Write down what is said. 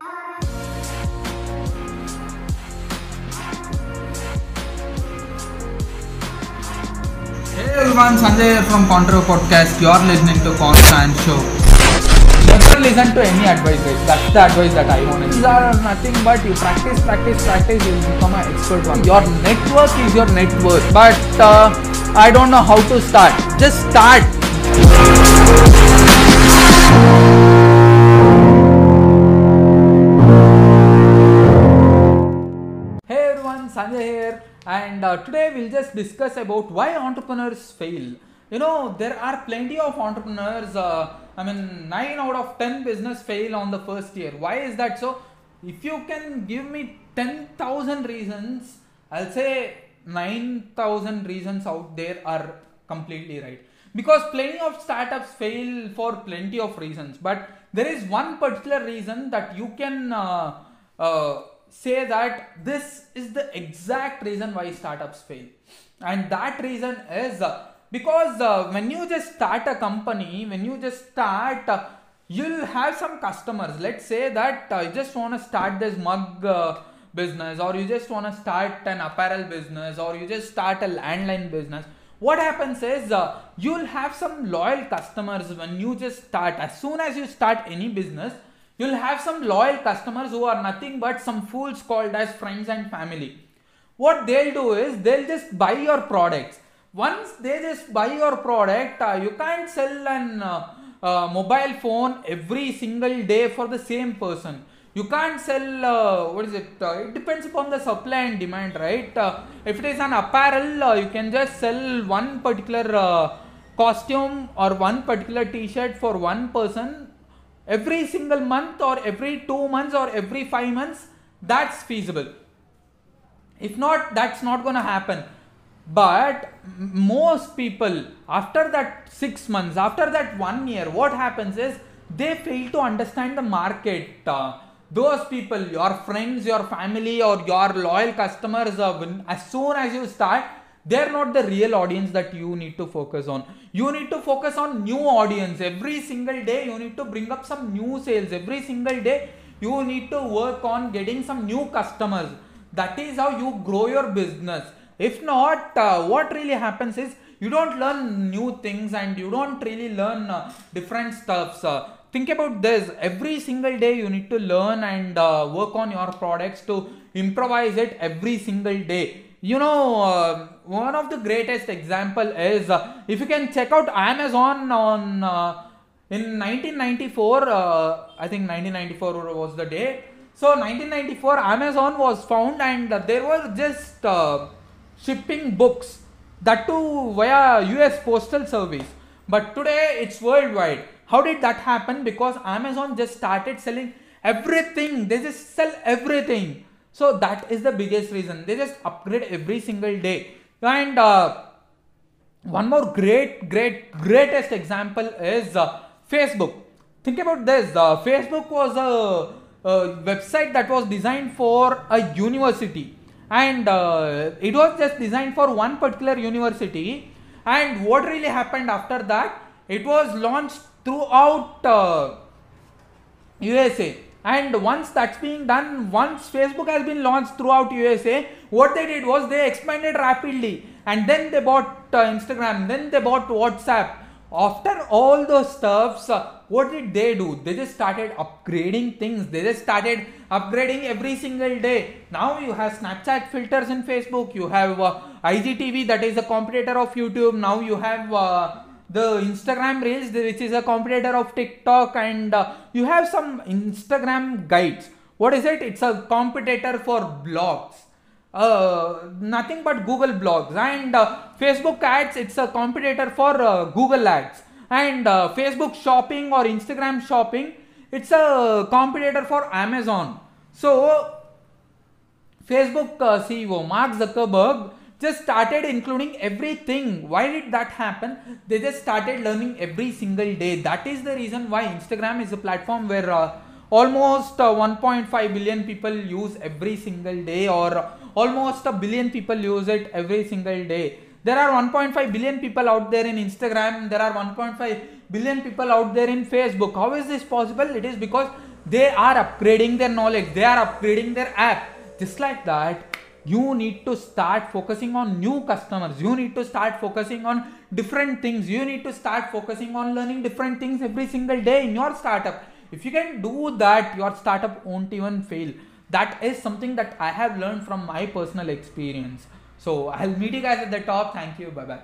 Hey everyone, Sanjay here from Contro Podcast. You are listening to Constant Show. Never listen to any advice, guys. That's the advice that I want. These are nothing but you practice, practice, practice. You will become an expert one. Your network is your net worth. But uh, I don't know how to start. Just start. Sanjay here, and uh, today we'll just discuss about why entrepreneurs fail. You know, there are plenty of entrepreneurs. Uh, I mean, nine out of ten business fail on the first year. Why is that so? If you can give me ten thousand reasons, I'll say nine thousand reasons out there are completely right. Because plenty of startups fail for plenty of reasons, but there is one particular reason that you can. Uh, uh, say that this is the exact reason why startups fail. And that reason is uh, because uh, when you just start a company when you just start uh, you'll have some customers. Let's say that uh, you just want to start this mug uh, business or you just want to start an apparel business or you just start a landline business. What happens is uh, you'll have some loyal customers when you just start. As soon as you start any business you'll have some loyal customers who are nothing but some fools called as friends and family. What they'll do is they'll just buy your products. Once they just buy your product uh, you can't sell an uh, uh, mobile phone every single day for the same person. You can't sell uh, what is it? Uh, it depends upon the supply and demand right? Uh, if it is an apparel you can just sell one particular costume or one particular t-shirt for one person every single month or every two months or every five months that's feasible. If not that's not going to happen. But most people after that 6 months after that 1 year what happens is they fail to understand the market. Uh, those people your friends your family or your loyal customers uh, as soon as you start they're not the real audience that you need to focus on. You need to focus on new audience. Every single day you need to bring up some new sales. Every single day you need to work on getting some new customers. That is how you grow your business. If not uh, what really happens is you don't learn new things and you don't really learn uh, different stuffs uh, think about this. Every single day you need to learn and uh, work on your products to improvise it every single day you know uh, one of the greatest example is uh, if you can check out amazon on uh, in 1994 uh, i think 1994 was the day. So 1994 amazon was found and there was just uh, shipping books that too via us postal service. But today it's worldwide. How did that happen? Because amazon just started selling everything. They just sell everything so that is the biggest reason. They just upgrade every single day. And uh, one more great great greatest example is uh, facebook. Think about this. Uh, facebook was a, a website that was designed for a university. And uh, it was just designed for one particular university. And what really happened after that? It was launched throughout uh, USA. And once that's being done, once Facebook has been launched throughout USA, what they did was they expanded rapidly, and then they bought uh, Instagram, then they bought WhatsApp. After all those stuffs, uh, what did they do? They just started upgrading things. They just started upgrading every single day. Now you have Snapchat filters in Facebook. You have uh, IGTV that is a competitor of YouTube. Now you have uh, the Instagram Reels, which is a competitor of TikTok, and uh, you have some Instagram guides. What is it? It's a competitor for blogs. Uh, nothing but Google blogs and uh, Facebook ads. It's a competitor for uh, Google ads and uh, Facebook shopping or Instagram shopping. It's a competitor for Amazon. So Facebook uh, CEO Mark Zuckerberg just started including everything. Why did that happen? They just started learning every single day. That is the reason why Instagram is a platform where uh, almost uh, 1.5 billion people use every single day, or almost a billion people use it every single day. There are 1.5 billion people out there in Instagram. There are 1.5 billion people out there in Facebook. How is this possible? It is because they are upgrading their knowledge they are upgrading their app just like that you need to start focusing on new customers. You need to start focusing on different things. You need to start focusing on learning different things every single day in your startup. If you can do that your startup won't even fail. That is something that i have learned from my personal experience. So i'll meet you guys at the top. Thank you. Bye bye